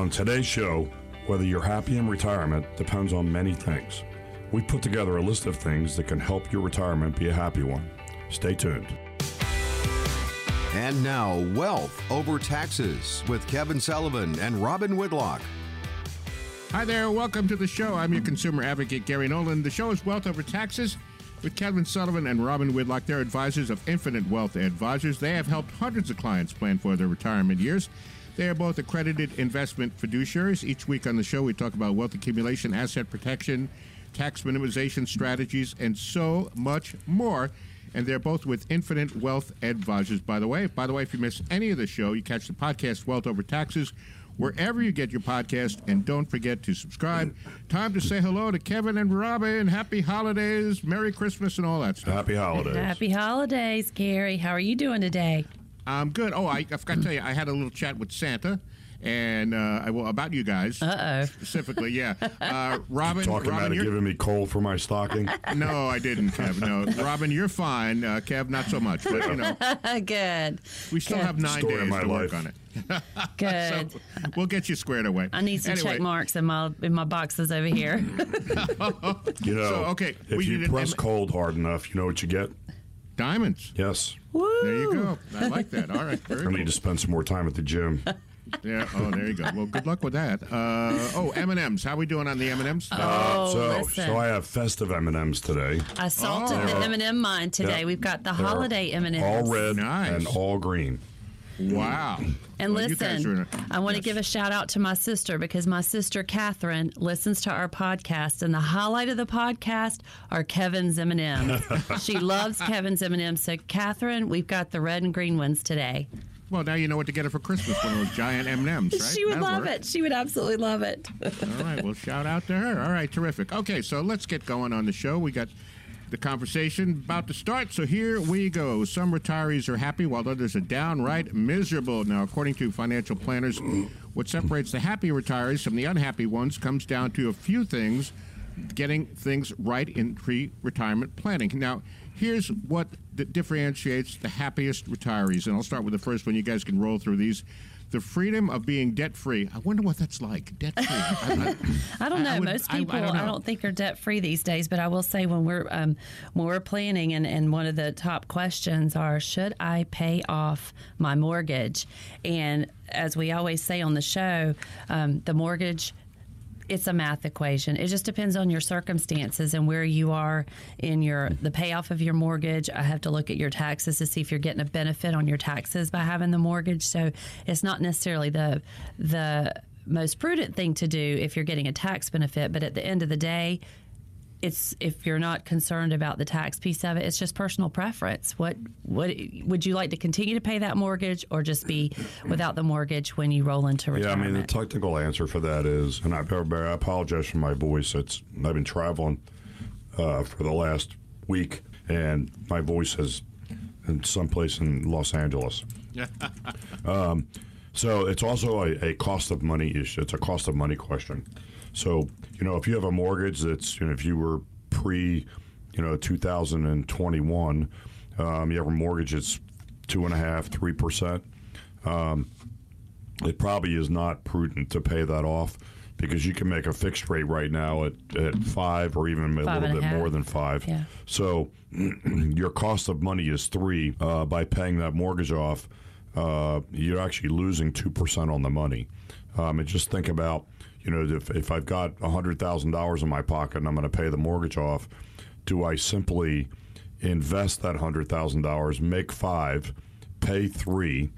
On today's show, whether you're happy in retirement depends on many things. We put together a list of things that can help your retirement be a happy one. Stay tuned. And now, Wealth Over Taxes with Kevin Sullivan and Robin Whitlock. Hi there, welcome to the show. I'm your consumer advocate, Gary Nolan. The show is Wealth Over Taxes with Kevin Sullivan and Robin Whitlock. They're advisors of Infinite Wealth Advisors. They have helped hundreds of clients plan for their retirement years. They are both accredited investment fiduciaries. Each week on the show, we talk about wealth accumulation, asset protection, tax minimization strategies, and so much more. And they're both with Infinite Wealth Advisors, by the way. By the way, if you miss any of the show, you catch the podcast Wealth Over Taxes wherever you get your podcast. And don't forget to subscribe. Time to say hello to Kevin and Robin. Happy holidays, Merry Christmas, and all that stuff. Happy holidays. Happy holidays, Gary. How are you doing today? I'm good. Oh, I, I forgot to tell you, I had a little chat with Santa. And uh, I, well, about you guys Uh-oh. specifically, yeah. Uh, Robin, Talking Robin, about it you're- giving me coal for my stocking. no, I didn't, Kev. No, Robin, you're fine. Uh, Kev, not so much. But you know, Good. we still Good. have nine Story of days my to work on it. Good. So we'll get you squared away. I need some Anyway, check marks in my in my boxes over here. You know, So, okay, if we you press M- cold hard enough, you know what you get? Diamonds. Yes. Woo! There you go. I like that. All right. Very I cool. need to spend some more time at the gym. Yeah. Oh, there you go. Well, good luck with that. Uh, oh, M and M's. How are we doing on the M and M's? Oh, so, listen. so I have festive M&Ms today. I salted Oh. the M&M mine today. Yeah. We've got the They're holiday M&Ms. All red Nice. and all green. Wow. And Well, listen, I want to give a shout out to my sister because my sister Catherine listens to our podcast, and the highlight of the podcast are Kevin's M&Ms. she loves Kevin's M&Ms. So, Catherine, we've got the red and green ones today. Well, now you know what to get her for Christmas. One of those giant M and M's, right? She would That'll love work. it. She would absolutely love it. All right. Well, shout out to her. All right. Terrific. Okay. So let's get going on the show. We got the conversation about to start. So here we go. Some retirees are happy while others are downright miserable. Now, according to financial planners, what separates the happy retirees from the unhappy ones comes down to a few things getting things right in pre retirement planning. Now, here's what differentiates the happiest retirees. And I'll start with the first one. You guys can roll through these. The freedom of being debt free. I wonder what that's like. Debt free. I, I don't know. I would- Most I- I people, I don't don't, think are debt free these days. But I will say, when we're um, when we're planning, and, and one of the top questions are, should I pay off my mortgage? And as we always say on the show, um, the mortgage. It's a math equation. It just depends on your circumstances and where you are in your the payoff of your mortgage. I have to look at your taxes to see if you're getting a benefit on your taxes by having the mortgage. So it's not necessarily the the most prudent thing to do if you're getting a tax benefit, but at the end of the day, it's if you're not concerned about the tax piece of it, it's just personal preference. What what would you like to continue to pay that mortgage or just be without the mortgage when you roll into retirement? Yeah, I mean, the technical answer for that is, and I, I apologize for my voice. It's I've been traveling uh, for the last week, and my voice is in someplace in Los Angeles. um, so it's also a, a cost of money issue. It's a cost of money question. So you know, if you have a mortgage that's, you know, if you were pre, you know, 2021, um, you have a mortgage that's two and a half, three percent it probably is not prudent to pay that off because you can make a fixed rate right now at, at five or even a little a bit more than five. Yeah. So your cost of money is three. Uh, by paying that mortgage off, uh, you're actually losing two percent on the money. Um, and just think about, you know, if, if I've got hundred thousand dollars in my pocket and I'm going to pay the mortgage off, do I simply invest that hundred thousand dollars, make five, pay three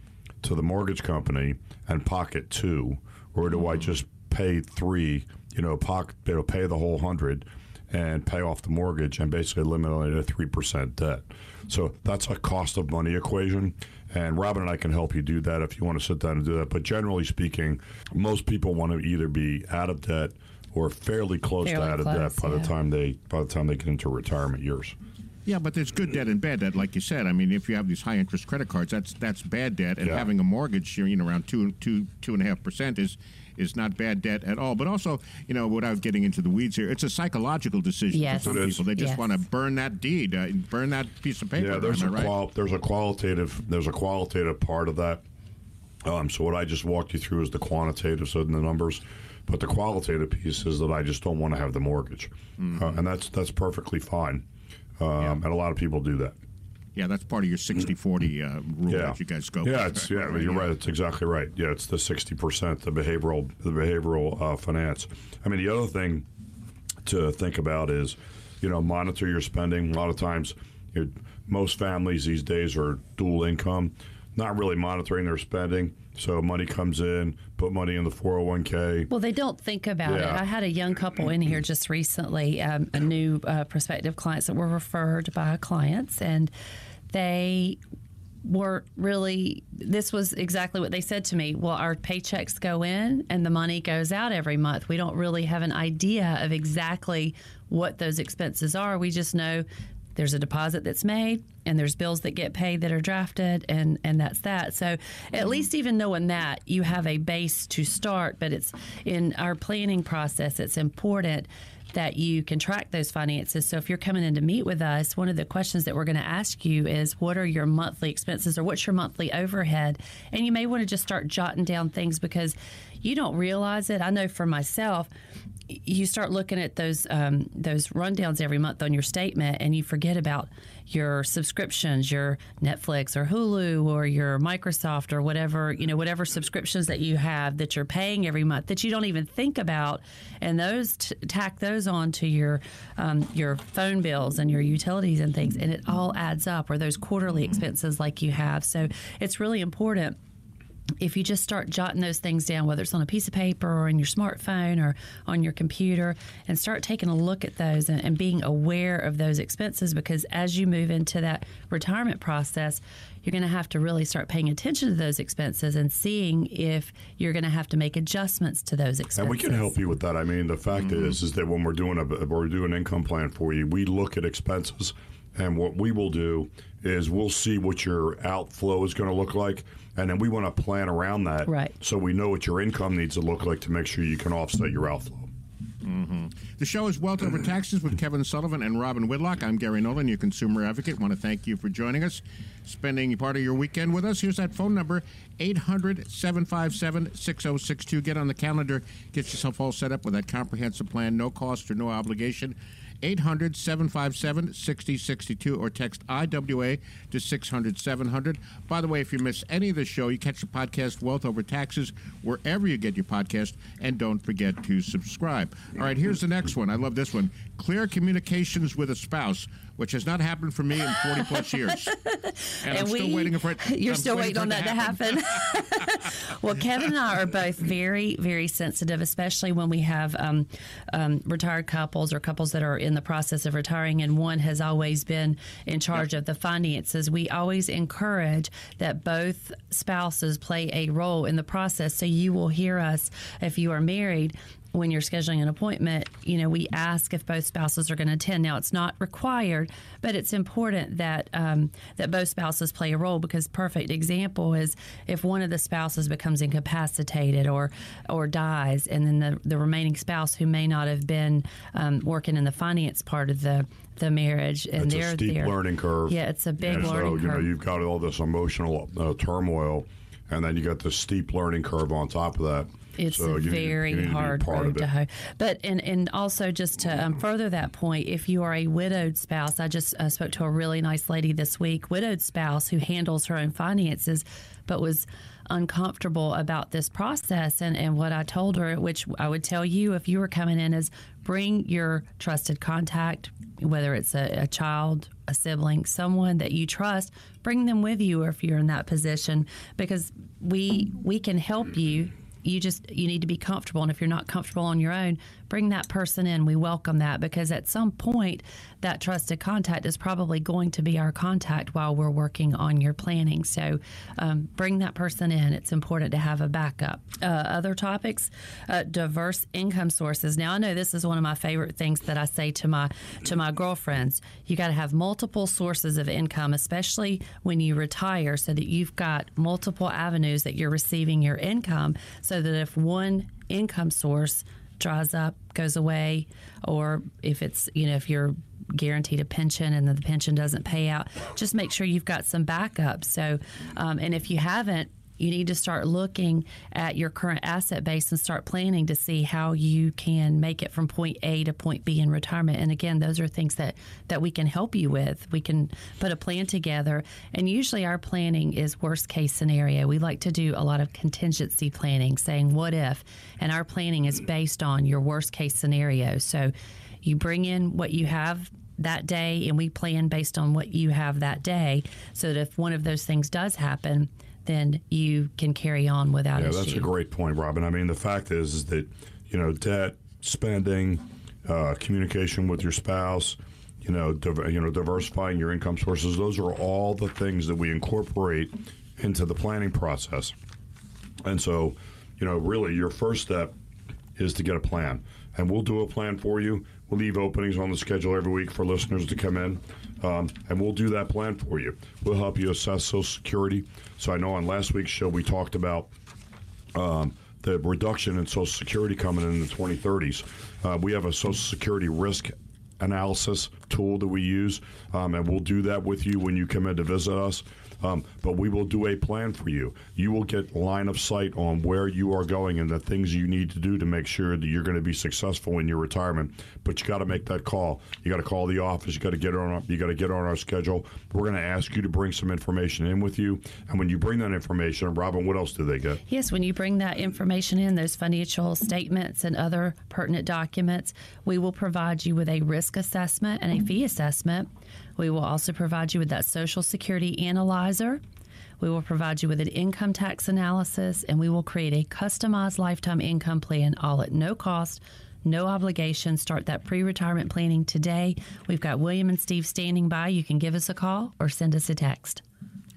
to the mortgage company and pocket two, or do I mm-hmm. just pay three, you know, pocket, you know, pay the whole hundred and pay off the mortgage and basically eliminate a three percent debt? So that's a cost of money equation. And Robin and I can help you do that if you want to sit down and do that. But generally speaking, most people want to either be out of debt or fairly close Fairly to out of close, debt by the time they by the time they get into retirement years. Yeah, but there's good debt and bad debt, like you said. I mean, if you have these high interest credit cards, that's that's bad debt, and Yeah. having a mortgage, you know, around two two two and a half percent is is not bad debt at all. But also, you know, without getting into the weeds here, it's a psychological decision Yes. for some people. They just Yes. want to burn that deed, uh, burn that piece of paper. Yeah, there's a right? qual- there's a qualitative there's a qualitative part of that. Um, so what I just walked you through is the quantitative, so the numbers, but the qualitative piece is that I just don't want to have the mortgage, uh, and that's that's perfectly fine. Um, And a lot of people do that. Yeah, that's part of your 60 40 uh, rule Yeah, that you guys go Yeah, it's yeah, you're right. It's exactly right. Yeah, it's the sixty percent, the behavioral, the behavioral uh, finance. I mean, the other thing to think about is, you know, monitor your spending. A lot of times, you know, most families these days are dual income, not really monitoring their spending. So money comes in, put money in the four hundred one k. Well, they don't think about Yeah. it. I had a young couple in here just recently, um, a new uh, prospective clients that were referred by clients, and they were really this was exactly what they said to me well our paychecks go in and the money goes out every month we don't really have an idea of exactly what those expenses are we just know there's a deposit that's made and there's bills that get paid that are drafted and and that's that so at mm-hmm. least even knowing that you have a base to start but it's in our planning process it's important that you can track those finances. So if you're coming in to meet with us, one of the questions that we're going to ask you is what are your monthly expenses or what's your monthly overhead? And you may want to just start jotting down things because you don't realize it. I know for myself, you start looking at those um, those rundowns every month on your statement, and you forget about your subscriptions, your Netflix or Hulu or your Microsoft or whatever you know, whatever subscriptions that you have that you're paying every month that you don't even think about, and those t- tack those on to your um, your phone bills and your utilities and things, and it all adds up. Or those quarterly expenses like you have, so it's really important if you just start jotting those things down, whether it's on a piece of paper or in your smartphone or on your computer, and start taking a look at those and, and being aware of those expenses, because as you move into that retirement process, you're going to have to really start paying attention to those expenses and seeing if you're going to have to make adjustments to those expenses. And we can help you with that. I mean, the fact mm-hmm. is, is that when we're doing a we're doing an income plan for you, we look at expenses, and what we will do is we'll see what your outflow is going to look like, and then we want to plan around that, Right. So we know what your income needs to look like to make sure you can offset your outflow. Mm-hmm. The show is Wealth Over Taxes with Kevin Sullivan and Robin Whitlock. I'm Gary Nolan, your consumer advocate. Want to thank you for joining us, spending part of your weekend with us. Here's that phone number 800 757 6062. Get on the calendar, get yourself all set up with that comprehensive plan, no cost or no obligation. 800 757 6062 or text IWA to 600 700. By the way, if you miss any of the show, you catch the podcast Wealth Over Taxes wherever you get your podcast. And don't forget to subscribe. All right, here's the next one. I love this one Clear communications with a spouse, which has not happened for me in 40 plus years. And, I'm still waiting for it. You're I'm still waiting for on that to happen. well, Kevin and I are both very, very sensitive, especially when we have um, um, retired couples or couples that are in the process of retiring, and one has always been in charge of the finances. We always encourage that both spouses play a role in the process. So you will hear us if you are married when you're scheduling an appointment, you know, we ask if both spouses are going to attend. Now, it's not required, but it's important that um, that both spouses play a role because perfect example is if one of the spouses becomes incapacitated or or dies, and then the the remaining spouse who may not have been um, working in the finance part of the the marriage and It's they're a steep learning curve. Yeah, it's a big And learning so, you know, you've got all this emotional uh, turmoil, and then you got this steep learning curve on top of that. It's so a very need hard road to hoe. But and and also just to um, further that point, if you are a widowed spouse, I just uh, spoke to a really nice lady this week, widowed spouse who handles her own finances, but was uncomfortable about this process and, and what I told her, which I would tell you if you were coming in, is bring your trusted contact, whether it's a, a child, a sibling, someone that you trust, bring them with you if you're in that position because we we can help you you just you need to be comfortable and if you're not comfortable on your own bring that person in. We welcome that because at some point that trusted contact is probably going to be our contact while we're working on your planning. So um, bring that person in. It's important to have a backup. Uh, other topics uh, diverse income sources. Now i know this is one of my favorite things that i say to my to my girlfriends. You got to have multiple sources of income especially when you retire so that you've got multiple avenues that you're receiving your income so that if one income source dries up goes away or if it's you know if you're guaranteed a pension and then the pension doesn't pay out just make sure you've got some backup. So um, and if you haven't you need to start looking at your current asset base and start planning to see how you can make it from point A to point B in retirement. And again, those are things that, that we can help you with. We can put a plan together. And usually our planning is worst case scenario. We like to do a lot of contingency planning, saying what if. And our planning is based on your worst case scenario. So you bring in what you have that day and we plan based on what you have that day so that if one of those things does happen then you can carry on without Yeah, issue. that's a great point, Robin. I mean, the fact is, is that you know, debt, spending, uh, communication with your spouse, you know, div- you know, diversifying your income sources. Those are all the things that we incorporate into the planning process. And so, you know, really, your first step is to get a plan, and we'll do a plan for you. Leave openings on the schedule every week for listeners to come in, um, and we'll do that plan for you. We'll help you assess Social Security. So I know on last week's show we talked about um, the reduction in Social Security coming in the 2030s. Uh, we have a Social Security risk analysis tool that we use, um, and we'll do that with you when you come in to visit us. Um, but we will do a plan for you. You will get line of sight on where you are going and the things you need to do to make sure that you're going to be successful in your retirement. But you got to make that call. You got to call the office. You got to get on. You got to get on our schedule. We're going to ask you to bring some information in with you. And when you bring that information, Robin, what else do they get? Yes, when you bring that information in, those financial statements and other pertinent documents, we will provide you with a risk assessment and a fee assessment. We will also provide you with that Social Security analyzer. We will provide you with an income tax analysis, and we will create a customized lifetime income plan, all at no cost, no obligation. Start that pre retirement planning today. We've got William and Steve standing by. You can give us a call or send us a text.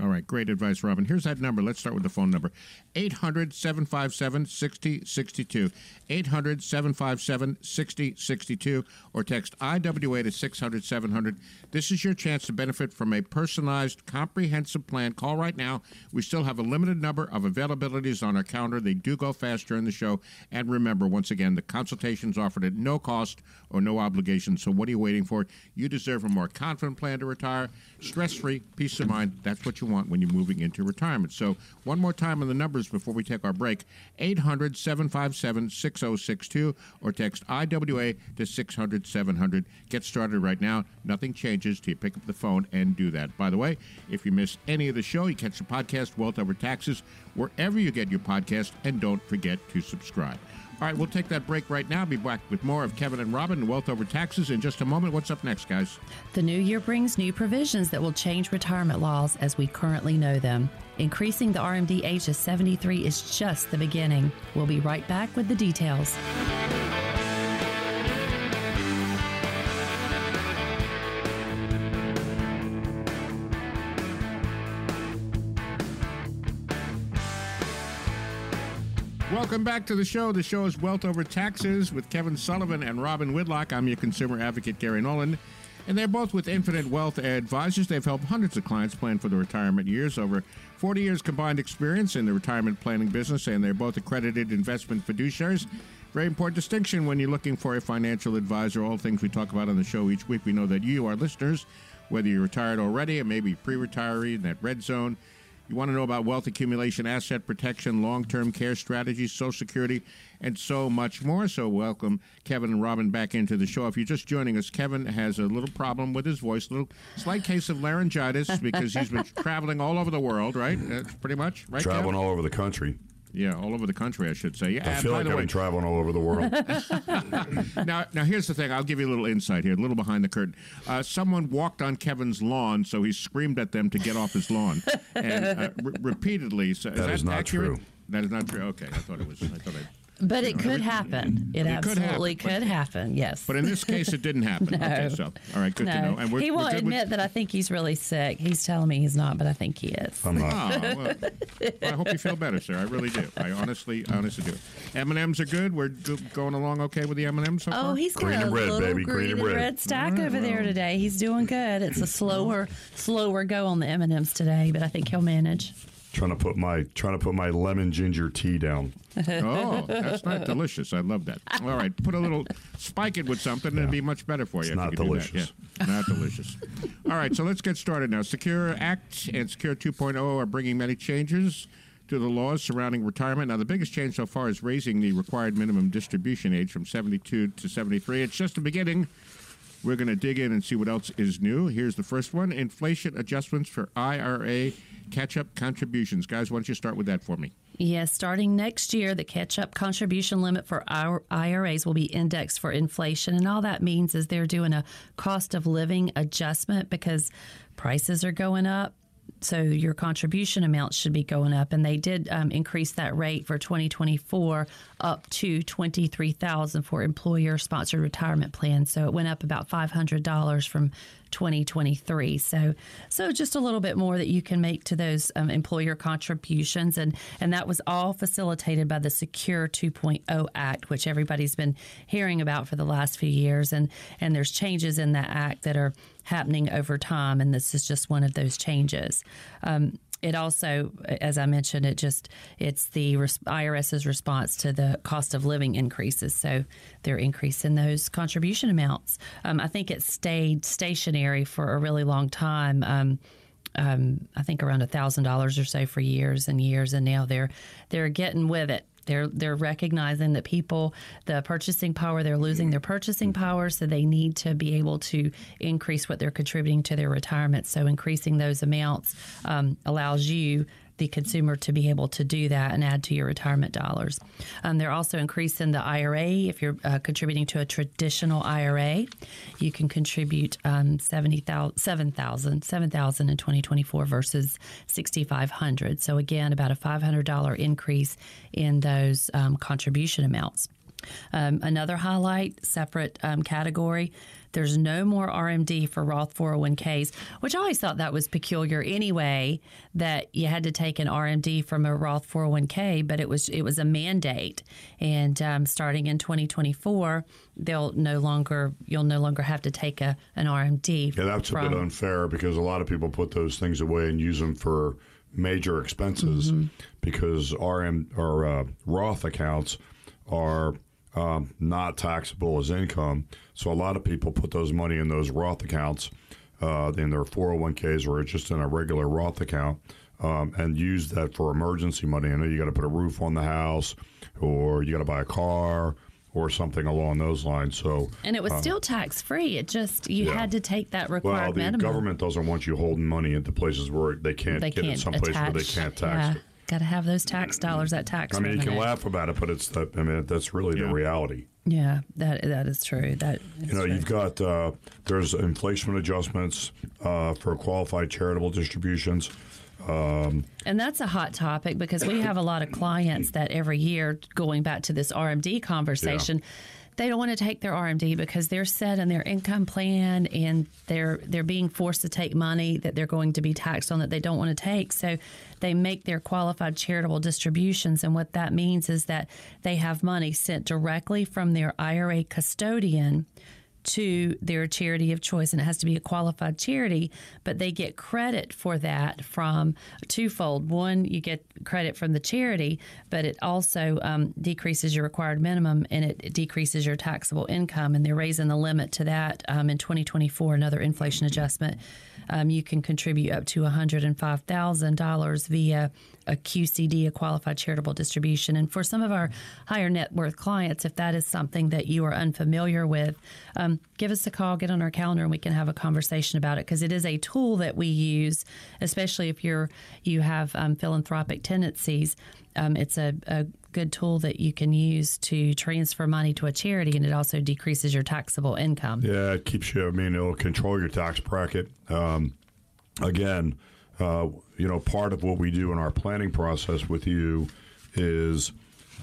All right, great advice, Robin. Here's that number. Let's start with the phone number 800 757 6062. 800 757 6062. Or text IWA to 600 700. This is your chance to benefit from a personalized, comprehensive plan. Call right now. We still have a limited number of availabilities on our calendar. They do go fast during the show. And remember, once again, the consultation's offered at no cost or no obligation. So what are you waiting for? You deserve a more confident plan to retire, stress free, peace of mind. That's what you want when you're moving into retirement. So, one more time on the numbers before we take our break 800 757 6062 or text IWA to 600 700. Get started right now. Nothing changes till you pick up the phone and do that. By the way, if you miss any of the show, you catch the podcast Wealth Over Taxes wherever you get your podcast, and don't forget to subscribe. All right, we'll take that break right now. Be back with more of Kevin and Robin and Wealth Over Taxes in just a moment. What's up next, guys? The new year brings new provisions that will change retirement laws as we currently know them. Increasing the RMD age to 73 is just the beginning. We'll be right back with the details. Welcome back to the show. The show is Wealth Over Taxes with Kevin Sullivan and Robin Whitlock. I'm your consumer advocate, Gary Nolan. And they're both with Infinite Wealth Advisors. They've helped hundreds of clients plan for their retirement years, over 40 years combined experience in the retirement planning business, and they're both accredited investment fiduciaries. Very important distinction when you're looking for a financial advisor. All things we talk about on the show each week. We know that you, our listeners, whether you're retired already or maybe pre retiree in that red zone, you want to know about wealth accumulation, asset protection, long term care strategies, Social Security, and so much more. So, welcome Kevin and Robin back into the show. If you're just joining us, Kevin has a little problem with his voice, a little slight case of laryngitis because he's been traveling all over the world, right? That's pretty much, right? Traveling Kevin? all over the country. Yeah, all over the country, I should say. Yeah, I feel by like the I've way, been traveling all over the world. now, now here's the thing. I'll give you a little insight here, a little behind the curtain. Uh, someone walked on Kevin's lawn, so he screamed at them to get off his lawn, and uh, re- repeatedly. So, is That that is not accurate? true. That is not true. Okay, I thought it was. I thought I. But it could happen. It, It could absolutely happen, could happen, yes. But in this case, it didn't happen. Okay, so all right, good to know. no, we're, he won't good with- admit that I think he's really sick. He's telling me he's not, but I think he is. I'm not. Oh, well, I hope you feel better, sir. I really do. I honestly, honestly do. M and M's are good. We're go- going along okay with the M and M's so oh, far. Oh, he's got Green a and red, little baby, green, and red, stack over there mm-hmm. today. He's doing good. It's a mm-hmm. slower, slower go on the M and M's today, but I think he'll manage. Trying to put my trying to put my lemon ginger tea down. Oh, that's not delicious. I love that. All right, put a little, spike it with something, and it'd be much better for you. It's not you could do that. delicious. Yeah, not delicious. All right, so let's get started now. Secure Act and Secure 2.0 are bringing many changes to the laws surrounding retirement. Now, the biggest change so far is raising the required minimum distribution age from 72 to 73. It's just the beginning. We're going to dig in and see what else is new. Here's the first one inflation adjustments for IRA catch up contributions. Guys, why don't you start with that for me? Yes, starting next year, the catch up contribution limit for IRAs will be indexed for inflation. And all that means is they're doing a cost of living adjustment because prices are going up so your contribution amounts should be going up. And they did um, increase that rate for 2024 up to 23000 for employer sponsored retirement plans. So it went up about $500 from 2023. So, so just a little bit more that you can make to those um, employer contributions, and and that was all facilitated by the Secure 2.0 Act, which everybody's been hearing about for the last few years, and and there's changes in that act that are happening over time, and this is just one of those changes. Um, it also, as I mentioned, it just it's the IRS's response to the cost of living increases. So they're increasing those contribution amounts. Um, I think it stayed stationary for a really long time. Um, um, I think around a thousand dollars or so for years and years, and now they're they're getting with it. They're they're recognizing that people, the purchasing power, they're losing their purchasing power, so they need to be able to increase what they're contributing to their retirement. So increasing those amounts um, allows you the consumer to be able to do that and add to your retirement dollars. Um, they're also increasing the IRA. If you're uh, contributing to a traditional IRA, you can contribute um, 70,000, 7,000, 7,000 in 2024 versus 6,500. So again, about a $500 increase in those um, contribution amounts. Um, another highlight, separate um, category, there's no more RMD for Roth 401ks, which I always thought that was peculiar anyway, that you had to take an RMD from a Roth 401k, but it was it was a mandate. And um, starting in 2024, they'll no longer you'll no longer have to take a an RMD. Yeah, that's from, a bit unfair because a lot of people put those things away and use them for major expenses mm-hmm. because RM or uh, Roth accounts are um, not taxable as income. So a lot of people put those money in those Roth accounts, uh, in their 401ks or just in a regular Roth account, um, and use that for emergency money. I know you got to put a roof on the house, or you got to buy a car, or something along those lines. So and it was uh, still tax free. It just you yeah. had to take that required well, the minimum. government doesn't want you holding money into places where they can't they get can't it someplace attach, where they can't tax yeah. it. Got to have those tax dollars. That tax. I mean, you can laugh about it, but it's the, I mean, that's really yeah. the reality. Yeah, that that is true. That is you know, true. you've got uh, there's inflation adjustments uh, for qualified charitable distributions. Um, and that's a hot topic because we have a lot of clients that every year, going back to this RMD conversation, yeah they don't want to take their RMD because they're set in their income plan and they're they're being forced to take money that they're going to be taxed on that they don't want to take. So they make their qualified charitable distributions and what that means is that they have money sent directly from their IRA custodian to their charity of choice, and it has to be a qualified charity, but they get credit for that from twofold. One, you get credit from the charity, but it also um, decreases your required minimum and it, it, decreases your taxable income, and they're raising the limit to that um, in 2024, another inflation adjustment. Um, you can contribute up to $105,000 via a QCD, a qualified charitable distribution. And for some of our higher net worth clients, if that is something that you are unfamiliar with, um, give us a call, get on our calendar, and we can have a conversation about it because it is a tool that we use, especially if you're you have um, philanthropic tendencies. Um, it's a, a good tool that you can use to transfer money to a charity, and it also decreases your taxable income. Yeah, it keeps you. I mean, it'll control your tax bracket. Um, again, uh, you know, part of what we do in our planning process with you is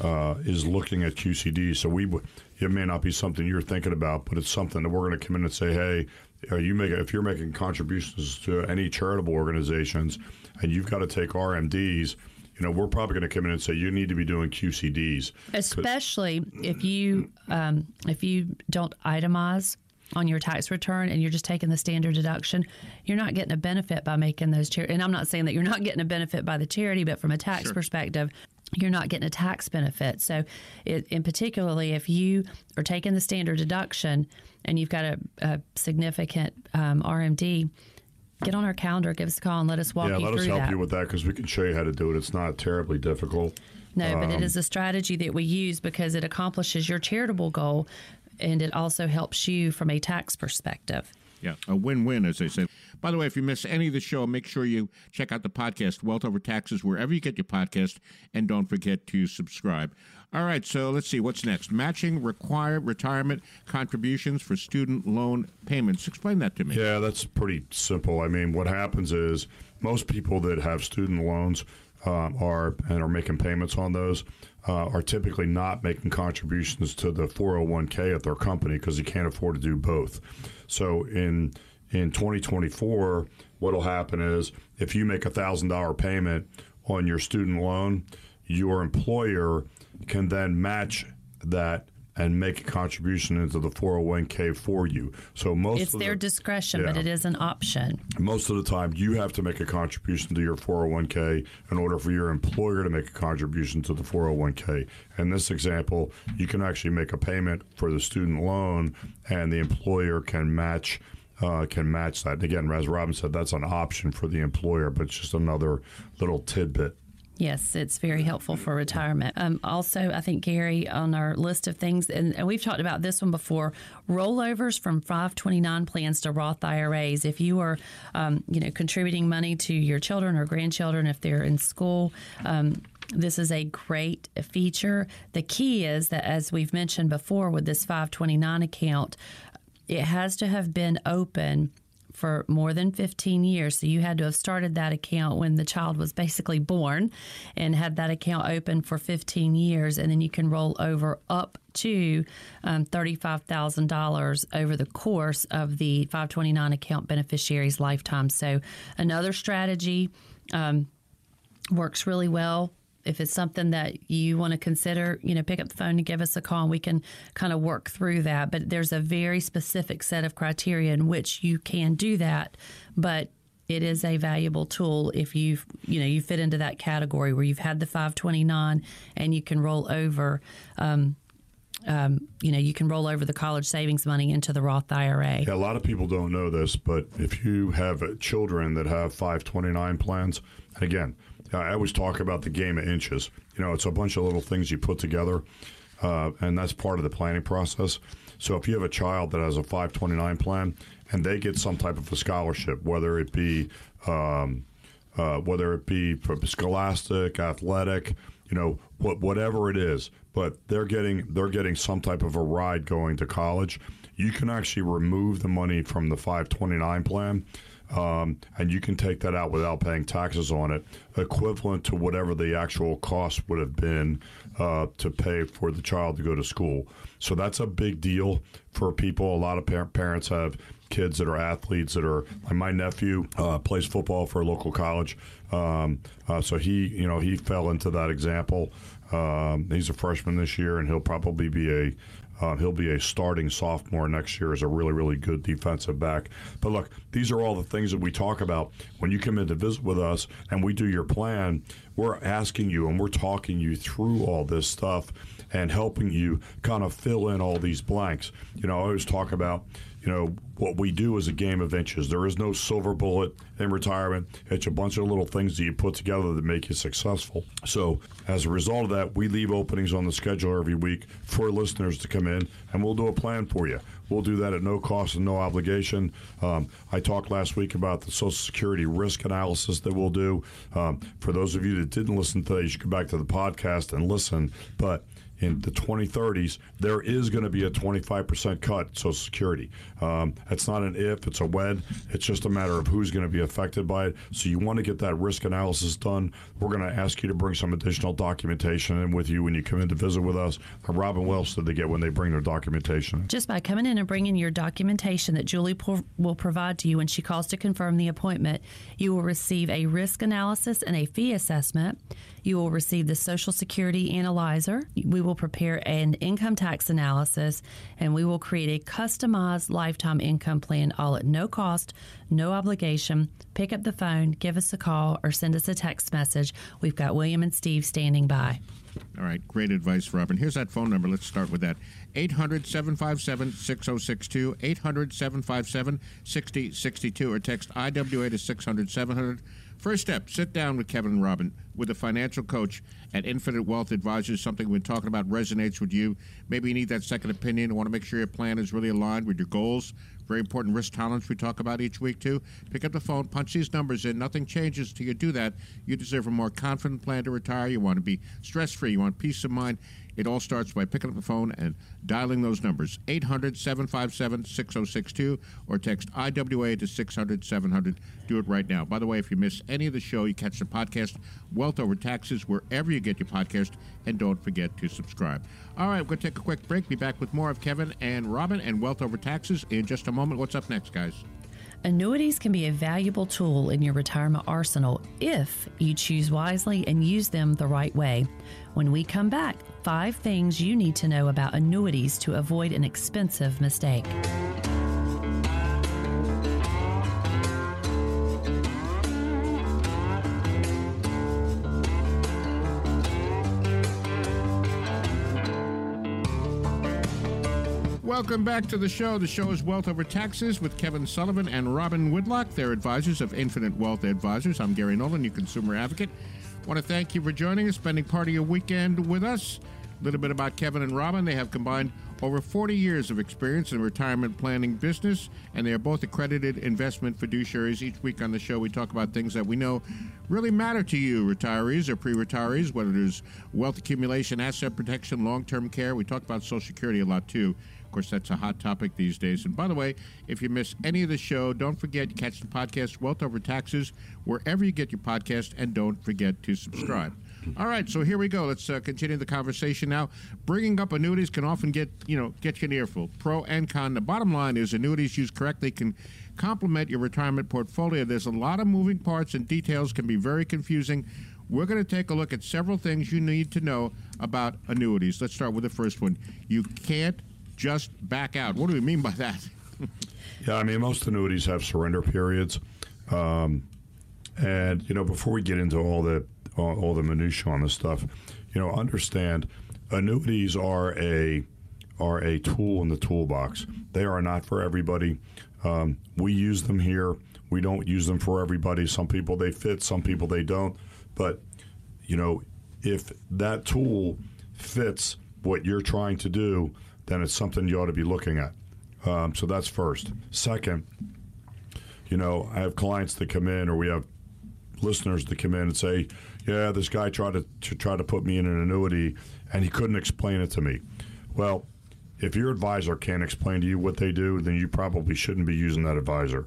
uh, is looking at QCD. So we, it may not be something you're thinking about, but it's something that we're going to come in and say, hey, are you making if you're making contributions to any charitable organizations, and you've got to take RMDs. You know, we're probably going to come in and say you need to be doing QCDs, especially if you um, if you don't itemize on your tax return and you're just taking the standard deduction, you're not getting a benefit by making those charity. And I'm not saying that you're not getting a benefit by the charity, but from a tax sure. perspective, you're not getting a tax benefit. So, it, in particularly, if you are taking the standard deduction and you've got a, a significant um, RMD, get on our calendar, give us a call, and let us walk yeah, you let through us help that. you with that because we can show you how to do it. It's not terribly difficult. No, but Um, it is a strategy that we use because it accomplishes your charitable goal and it also helps you from a tax perspective. Yeah, a win-win, as they say. By the way, if you miss any of the show, make sure you check out the podcast, Wealth Over Taxes, wherever you get your podcast, and don't forget to subscribe. All right, so let's see what's next. Matching required retirement contributions for student loan payments. Explain that to me. Yeah, that's pretty simple. I mean, what happens is most people that have student loans um, are and are making payments on those uh, are typically not making contributions to the 401k at their company because you can't afford to do both. So in in 2024, what'll happen is if you make a thousand dollar payment on your student loan, your employer can then match that and make a contribution into the 401k for you. So most It's of their the, discretion, but it is an option. most of the time you have to make a contribution to your 401k in order for your employer to make a contribution to the 401k. In this example, you can actually make a payment for the student loan, and the employer can match. Uh, can match that. And again, as Robin said, that's an option for the employer, but it's just another little tidbit. Yes, it's very helpful for retirement. Um, also, I think Gary on our list of things, and, we've talked about this one before: rollovers from 529 plans to Roth IRAs. If you are, um, you know, contributing money to your children or grandchildren if they're in school. Um, this is a great feature. The key is that, as we've mentioned before, with this 529 account, it has to have been open for more than 15 years. So you had to have started that account when the child was basically born and had that account open for 15 years. And then you can roll over up to um, $35,000 over the course of the 529 account beneficiary's lifetime. So another strategy um, works really well if it's something that you want to consider, you know, pick up the phone and give us a call and we can kind of work through that. But there's a very specific set of criteria in which you can do that. But it is a valuable tool if you you know you fit into that category where you've had the 529 and you can roll over um, um, you know you can roll over the college savings money into the Roth IRA. Yeah, a lot of people don't know this, but if you have children that have 529 plans, and again, I always talk about the game of inches. You know, it's a bunch of little things you put together, uh, and that's part of the planning process. So if you have a child that has a 529 plan and they get some type of a scholarship, whether it be um, uh, whether it be scholastic, athletic, you know, what, whatever it is, but they're getting they're getting some type of a ride going to college. You can actually remove the money from the 529 plan. Um, and you can take that out without paying taxes on it, equivalent to whatever the actual cost would have been uh, to pay for the child to go to school. So that's a big deal for people. A lot of par- parents have kids that are athletes that are like my nephew uh, plays football for a local college. Um, uh, so he, you know, he fell into that example. Um, he's a freshman this year, and he'll probably be a uh, he'll be a starting sophomore next year as a really, really good defensive back. But look, these are all the things that we talk about when you come in to visit with us and we do your plan. We're asking you and we're talking you through all this stuff and helping you kind of fill in all these blanks. You know, I always talk about you know, what we do is a game of inches. There is no silver bullet in retirement. It's a bunch of little things that you put together that make you successful. So, as a result of that, we leave openings on the schedule every week for listeners to come in, and we'll do a plan for you. We'll do that at no cost and no obligation. Um, I talked last week about the Social Security risk analysis that we'll do. Um, for those of you that didn't listen today, you should go back to the podcast and listen. But in the 2030s, there is going to be a 25% cut Social Security. Um, it's not an if, it's a when. It's just a matter of who's going to be affected by it. So you want to get that risk analysis done. We're going to ask you to bring some additional documentation in with you when you come in to visit with us. And Robin, what else did they get when they bring their documentation? Just by coming in and bringing your documentation that Julie po- will provide to you when she calls to confirm the appointment, you will receive a risk analysis and a fee assessment. You will receive the Social Security Analyzer. We will prepare an income tax analysis, and we will create a customized lifetime income plan, all at no cost, no obligation. Pick up the phone, give us a call, or send us a text message. We've got William and Steve standing by. All right, great advice, Robin. Here's that phone number. Let's start with that 800 757 6062, 800 757 6062, or text IWA to 600 700. First step sit down with Kevin and Robin with a financial coach at Infinite Wealth Advisors. Something we've been talking about resonates with you. Maybe you need that second opinion and want to make sure your plan is really aligned with your goals. Very important risk tolerance we talk about each week, too. Pick up the phone, punch these numbers in. Nothing changes till you do that. You deserve a more confident plan to retire. You want to be stress free. You want peace of mind. It all starts by picking up the phone and dialing those numbers 800 757 6062 or text IWA to 600 700. Do it right now. By the way, if you miss any of the show, you catch the podcast Wealth Over Taxes wherever you get your podcast. And don't forget to subscribe. All right, we're going to take a quick break. Be back with more of Kevin and Robin and Wealth Over Taxes in just a moment. What's up next, guys? Annuities can be a valuable tool in your retirement arsenal if you choose wisely and use them the right way. When we come back, five things you need to know about annuities to avoid an expensive mistake. Welcome back to the show. The show is Wealth Over Taxes with Kevin Sullivan and Robin Whitlock. They're advisors of Infinite Wealth Advisors. I'm Gary Nolan, your consumer advocate. Want to thank you for joining us, spending part of your weekend with us. A little bit about Kevin and Robin. They have combined over 40 years of experience in retirement planning business, and they are both accredited investment fiduciaries. Each week on the show, we talk about things that we know really matter to you, retirees or pre retirees, whether it is wealth accumulation, asset protection, long term care. We talk about Social Security a lot too. Course, that's a hot topic these days. And by the way, if you miss any of the show, don't forget to catch the podcast Wealth Over Taxes wherever you get your podcast, and don't forget to subscribe. All right, so here we go. Let's uh, continue the conversation now. Bringing up annuities can often get you know get you an earful. Pro and con. The bottom line is annuities used correctly can complement your retirement portfolio. There's a lot of moving parts and details can be very confusing. We're going to take a look at several things you need to know about annuities. Let's start with the first one. You can't just back out. What do we mean by that? Yeah, I mean, most annuities have surrender periods. Um, and, you know, before we get into all the all, all the minutia on this stuff, you know, understand annuities are a are a tool in the toolbox. They are not for everybody. Um, we use them here. We don't use them for everybody. Some people they fit, some people they don't. But you know, if that tool fits what you're trying to do, then it's something you ought to be looking at. Um, so that's first. Second, you know, I have clients that come in, or we have listeners that come in and say, "Yeah, this guy tried to, to try to put me in an annuity, and he couldn't explain it to me." Well, if your advisor can't explain to you what they do, then you probably shouldn't be using that advisor.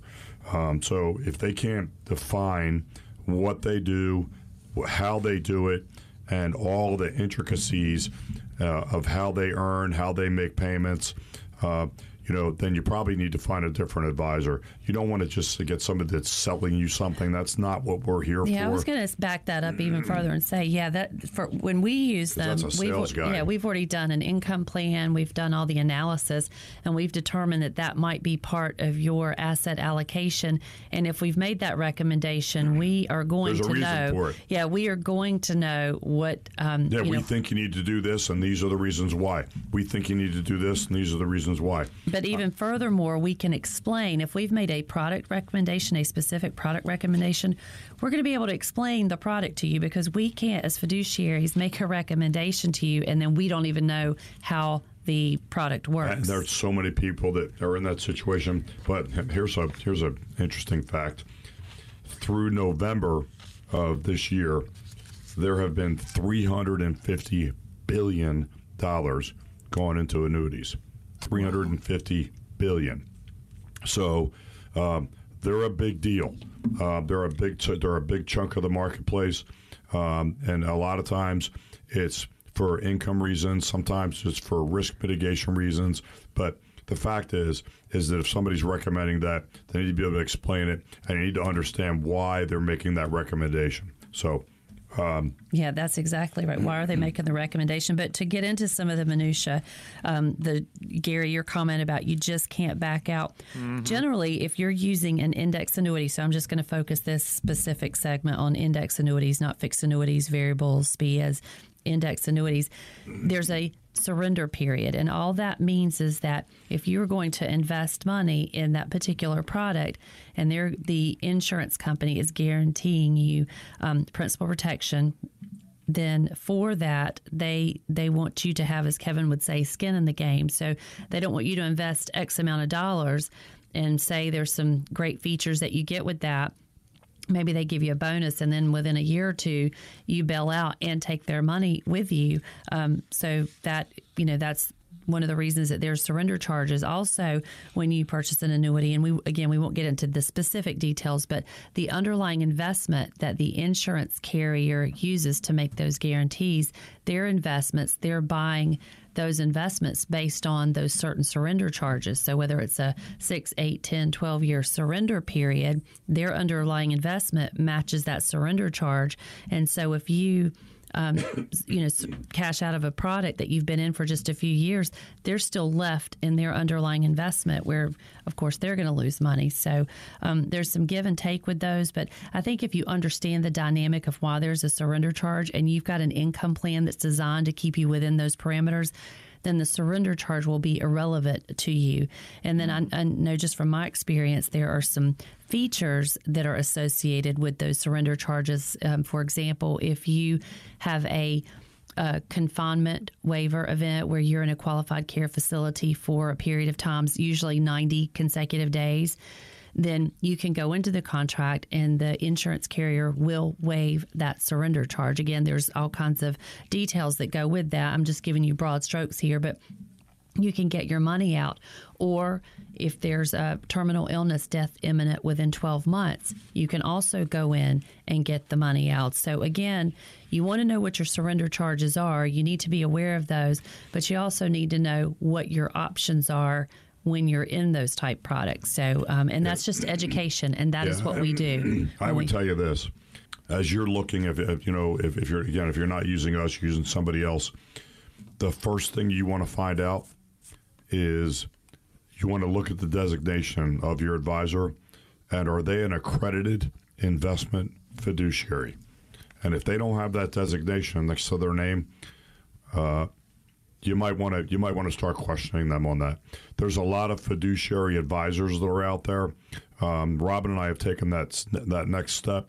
Um, so if they can't define what they do, how they do it, and all the intricacies uh, of how they earn, how they make payments, uh, you know, then you probably need to find a different advisor. You don't want to just get somebody that's selling you something. That's not what we're here for. Yeah, for. I was going to back that up even further and say, yeah, that for when we use them, we've guy. yeah, we've already done an income plan, we've done all the analysis, and we've determined that that might be part of your asset allocation. And if we've made that recommendation, we are going There's to know. Yeah, we are going to know what. Um, Yeah, we know, think you need to do this, and these are the reasons why. We think you need to do this, and these are the reasons why. But even furthermore, we can explain if we've made a product recommendation, a specific product recommendation, we're going to be able to explain the product to you because we can't, as fiduciaries, make a recommendation to you and then we don't even know how the product And works. there's so many people that are in that situation. But here's a here's an interesting fact. Through November of this year, there have been 350 billion dollars gone into annuities. 350 billion. So um, they're a big deal. Uh, they're a big ch- they're a big chunk of the marketplace, um, and a lot of times it's for income reasons. Sometimes it's for risk mitigation reasons. But the fact is is that if somebody's recommending that, they need to be able to explain it, and you need to understand why they're making that recommendation. So. Yeah, that's exactly right. Why are they making the recommendation? But to get into some of the minutia, um, the Gary, your comment about you just can't back out. Generally, if you're using an index annuity, so I'm just going to focus this specific segment on index annuities, not fixed annuities, variables, SPIAs. index annuities, there's a surrender period. And all that means is that if you're going to invest money in that particular product and the insurance company is guaranteeing you um, principal protection, then for that they they want you to have as Kevin would say skin in the game. So they don't want you to invest X amount of dollars and say there's some great features that you get with that maybe they give you a bonus and then within a year or two you bail out and take their money with you. Um, so that you know that's one of the reasons that there's surrender charges also when you purchase an annuity. And we again we won't get into the specific details but the underlying investment that the insurance carrier uses to make those guarantees their investments they're buying those investments based on those certain surrender charges. So whether it's a 6, 8, 10, 12 year surrender period, their underlying investment matches that surrender charge. And so if you um, you know, cash out of a product that you've been in for just a few years, they're still left in their underlying investment where, of course, they're going to lose money. So um, there's some give and take with those. But I think if you understand the dynamic of why there's a surrender charge and you've got an income plan that's designed to keep you within those parameters, then the surrender charge will be irrelevant to you. And then I, I, know just from my experience, there are some features that are associated with those surrender charges. Um, for example, if you have a a confinement waiver event where you're in a qualified care facility for a period of times, usually 90 consecutive days, then you can go into the contract and the insurance carrier will waive that surrender charge. Again, there's all kinds of details that go with that. I'm just giving you broad strokes here, but you can get your money out. Or if there's a terminal illness, death imminent within 12 months, you can also go in and get the money out. So, again, you want to know what your surrender charges are. You need to be aware of those, but you also need to know what your options are when you're in those type products. So, um, and that's just education, and that yeah. is what we do. I would we, tell you this: as you're looking, if, if you know, if, if you're again, if you're not using us, you're using somebody else, the first thing you want to find out is you want to look at the designation of your advisor and are they an accredited investment fiduciary? And if they don't have that designation next to their name, uh, you might want to you might want to start questioning them on that. There's a lot of fiduciary advisors that are out there. Um, Robin and I have taken that that next step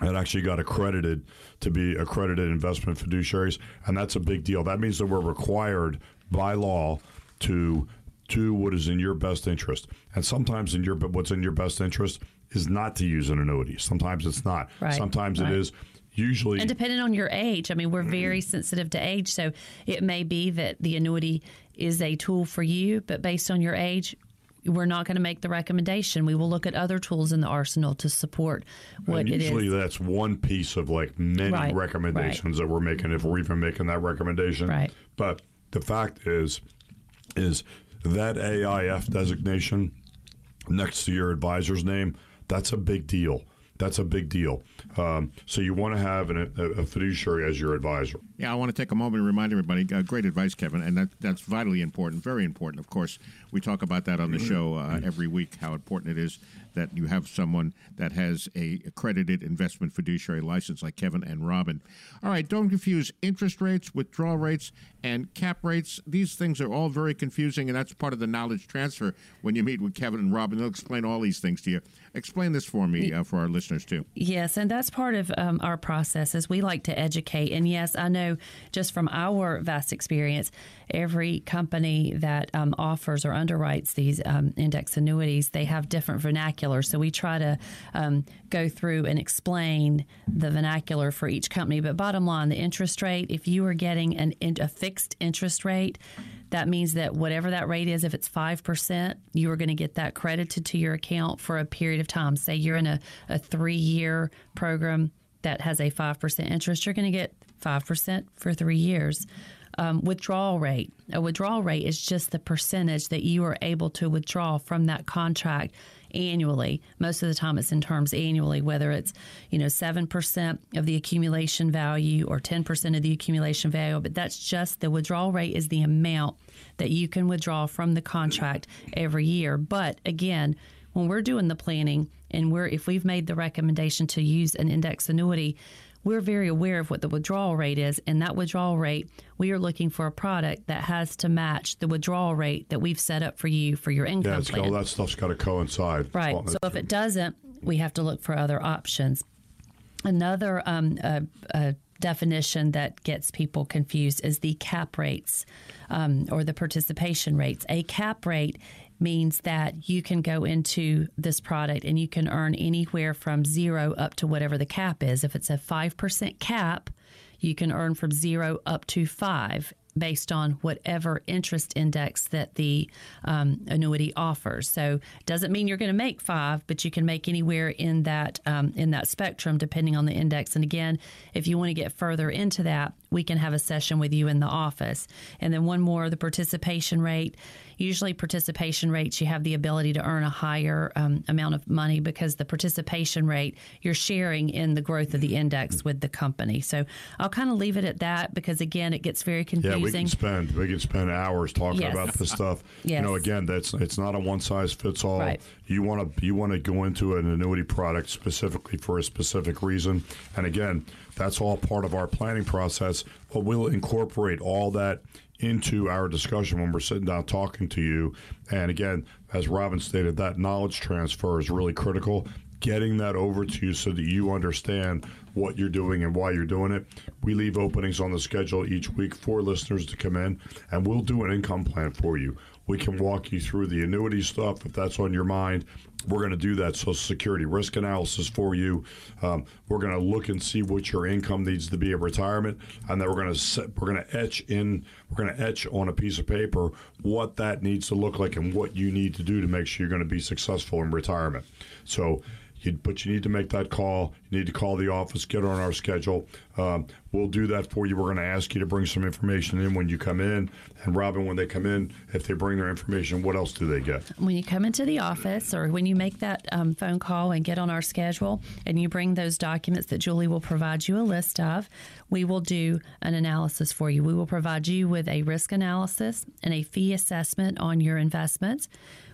and actually got accredited to be accredited investment fiduciaries, and that's a big deal. That means that we're required by law to do what is in your best interest. And sometimes in your what's in your best interest is not to use an annuity. Sometimes it's not. Right. Sometimes right. it is. Usually, and depending on your age, I mean, we're very sensitive to age, so it may be that the annuity is a tool for you, but based on your age, we're not going to make the recommendation. We will look at other tools in the arsenal to support what and usually that's one piece of like many right, recommendations right. that we're making if we're even making that recommendation. Right. But the fact is, is that AIF designation next to your advisor's name, that's a big deal. That's a big deal. Um, so you want to have an, a, a, fiduciary as your advisor. Yeah, I want to take a moment and remind everybody. Uh, great advice, Kevin, and that, that's vitally important, very important. Of course, we talk about that on the show uh, every week. How important it is that you have someone that has a accredited investment fiduciary license like Kevin and Robin. All right, don't confuse interest rates, withdrawal rates, and cap rates. These things are all very confusing, and that's part of the knowledge transfer when you meet with Kevin and Robin. They'll explain all these things to you. Explain this for me, uh, for our listeners too. Yes, and that's part of um, our process. Is we like to educate, and yes, I know just from our vast experience, every company that um, offers or underwrites these um, index annuities, they have different vernacular. So we try to um, go through and explain the vernacular for each company. But bottom line, the interest rate, if you are getting an, a fixed interest rate, that means that whatever that rate is, if it's 5%, you are going to get that credited to your account for a period of time. Say you're in a, a three year program that has a 5% interest, you're going to get 5% for three years um, withdrawal rate. A withdrawal rate is just the percentage that you are able to withdraw from that contract annually. Most of the time, it's in terms annually, whether it's you know seven percent of the accumulation value or ten percent of the accumulation value. But that's just the withdrawal rate is the amount that you can withdraw from the contract every year. But again, when we're doing the planning and we're if we've made the recommendation to use an index annuity we're very aware of what the withdrawal rate is, and that withdrawal rate, we are looking for a product that has to match the withdrawal rate that we've set up for you for your income Yeah, it's plan. all that stuff's got to coincide. Right. So if it doesn't, we have to look for other options. Another um, uh, uh, definition that gets people confused is the cap rates um, or the participation rates. A cap rate means that you can go into this product and you can earn anywhere from zero up to whatever the cap is. If it's a 5% cap, you can earn from zero up to five based on whatever interest index that the um, annuity offers. So doesn't mean you're going to make five, but you can make anywhere in that um, in that spectrum depending on the index. And again, if you want to get further into that, we can have a session with you in the office. And then one more, the participation rate. Usually, participation rates you have the ability to earn a higher um, amount of money because the participation rate you're sharing in the growth of the index with the company. So I'll kind of leave it at that because again, it gets very confusing. Yeah, we can spend we can spend hours talking Yes. about this stuff. Yes. You know, again, that's it's not a one size fits all. Right. You want to you want to go into an annuity product specifically for a specific reason, and again, that's all part of our planning process. But we'll incorporate all that into our discussion when we're sitting down talking to you. And again, as Robin stated, that knowledge transfer is really critical. Getting that over to you so that you understand what you're doing and why you're doing it. We leave openings on the schedule each week for listeners to come in, and we'll do an income plan for you. We can walk you through the annuity stuff if that's on your mind. We're going to do that Social Security risk analysis for you. Um, we're going to look and see what your income needs to be at retirement, and then we're going to set, we're going to etch in, we're going to etch on a piece of paper what that needs to look like and what you need to do to make sure you're going to be successful in retirement. So you, but you need to make that call. You need to call the office, get on our schedule. Um, we'll do that for you. We're going to ask you to bring some information in when you come in. And Robin, when they come in, if they bring their information, what else do they get? when you come into the office or when you make that um, phone call and get on our schedule and you bring those documents that Julie will provide you a list of, we will do an analysis for you. We will provide you with a risk analysis and a fee assessment on your investments.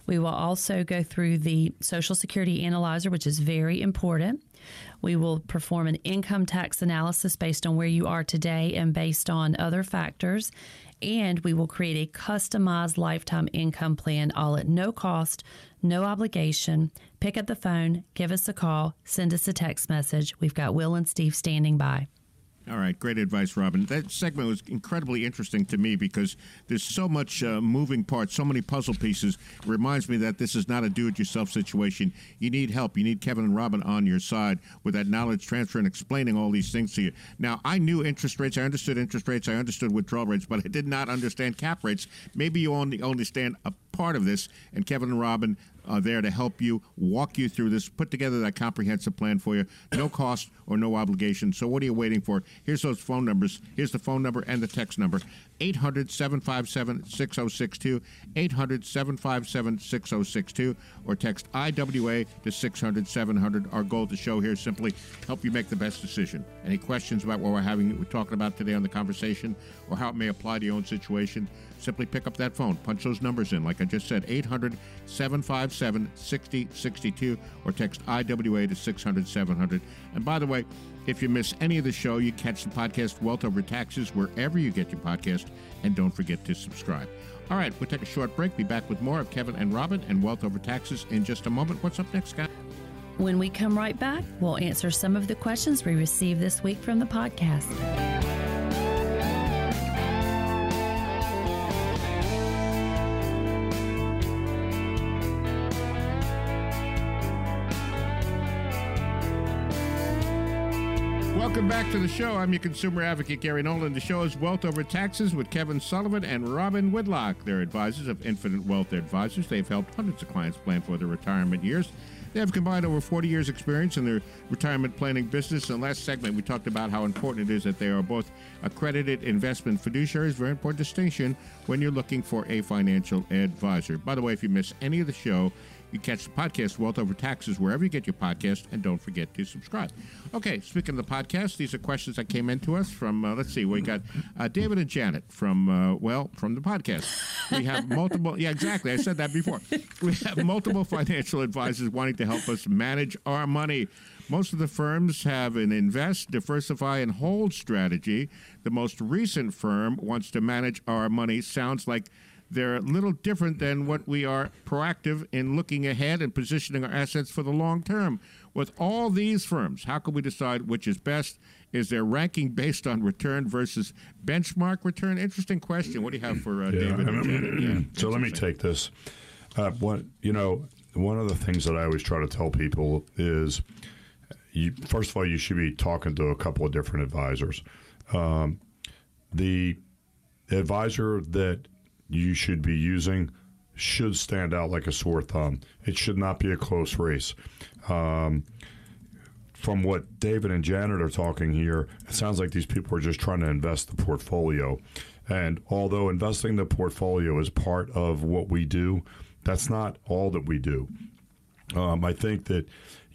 We will also go through the Social Security Analyzer, which is very important. We will perform an income tax analysis based on where you are today and based on other factors. And we will create a customized lifetime income plan, all at no cost, no obligation. Pick up the phone, give us a call, send us a text message. We've got Will and Steve standing by. All right, great advice, Robin. That segment was incredibly interesting to me because there's so much uh, moving parts, so many puzzle pieces. It reminds me that this is not a do-it-yourself situation. You need help. You need Kevin and Robin on your side with that knowledge transfer and explaining all these things to you. Now, I knew interest rates. I understood interest rates. I understood withdrawal rates, but I did not understand cap rates. Maybe you only understand a part of this, and Kevin and Robin are there to help you, walk you through this, put together that comprehensive plan for you. No cost or no obligation. So what are you waiting for? Here's those phone numbers. Here's the phone number and the text number 800 757 6062, 800 757 6062, or text IWA to 600 700. Our goal to show here is simply help you make the best decision. Any questions about what we're having, we're talking about today on the conversation, or how it may apply to your own situation? Simply pick up that phone, punch those numbers in. Like I just said, 800 757 6062, or text IWA to 600 700. And by the way, if you miss any of the show, you catch the podcast Wealth Over Taxes wherever you get your podcast, and don't forget to subscribe. All right, we'll take a short break. Be back with more of Kevin and Robin and Wealth Over Taxes in just a moment. What's up next, Scott? When we come right back, we'll answer some of the questions we received this week from the podcast. Welcome back to the show. I'm your consumer advocate, Gary Nolan. The show is Wealth Over Taxes with Kevin Sullivan and Robin Whitlock. They're advisors of Infinite Wealth Advisors. They've helped hundreds of clients plan for their retirement years. They have combined over 40 years' experience in their retirement planning business. In last segment, we talked about how important it is that they are both accredited investment fiduciaries. Very important distinction when you're looking for a financial advisor. By the way, if you miss any of the show, you catch the podcast Wealth Over Taxes wherever you get your podcast, and don't forget to subscribe. Okay, speaking of the podcast, these are questions that came in to us from, uh, let's see, we got uh, David and Janet from, uh, well, from the podcast. We have multiple, yeah, exactly, I said that before. We have multiple financial advisors wanting to help us manage our money. Most of the firms have an invest, diversify, and hold strategy. The most recent firm wants to manage our money. Sounds like they're a little different than what we are proactive in looking ahead and positioning our assets for the long term. With all these firms, how can we decide which is best? Is there ranking based on return versus benchmark return? Interesting question. What do you have for uh, David? and Janet? Yeah, So let me take this. Uh, what you know, one of the things that I always try to tell people is, you first of all, you should be talking to a couple of different advisors. Um, the advisor that you should be using should stand out like a sore thumb. It should not be a close race. Um, from what David and Janet are talking here, it sounds like these people are just trying to invest the portfolio. And although investing the portfolio is part of what we do, that's not all that we do. Um, I think that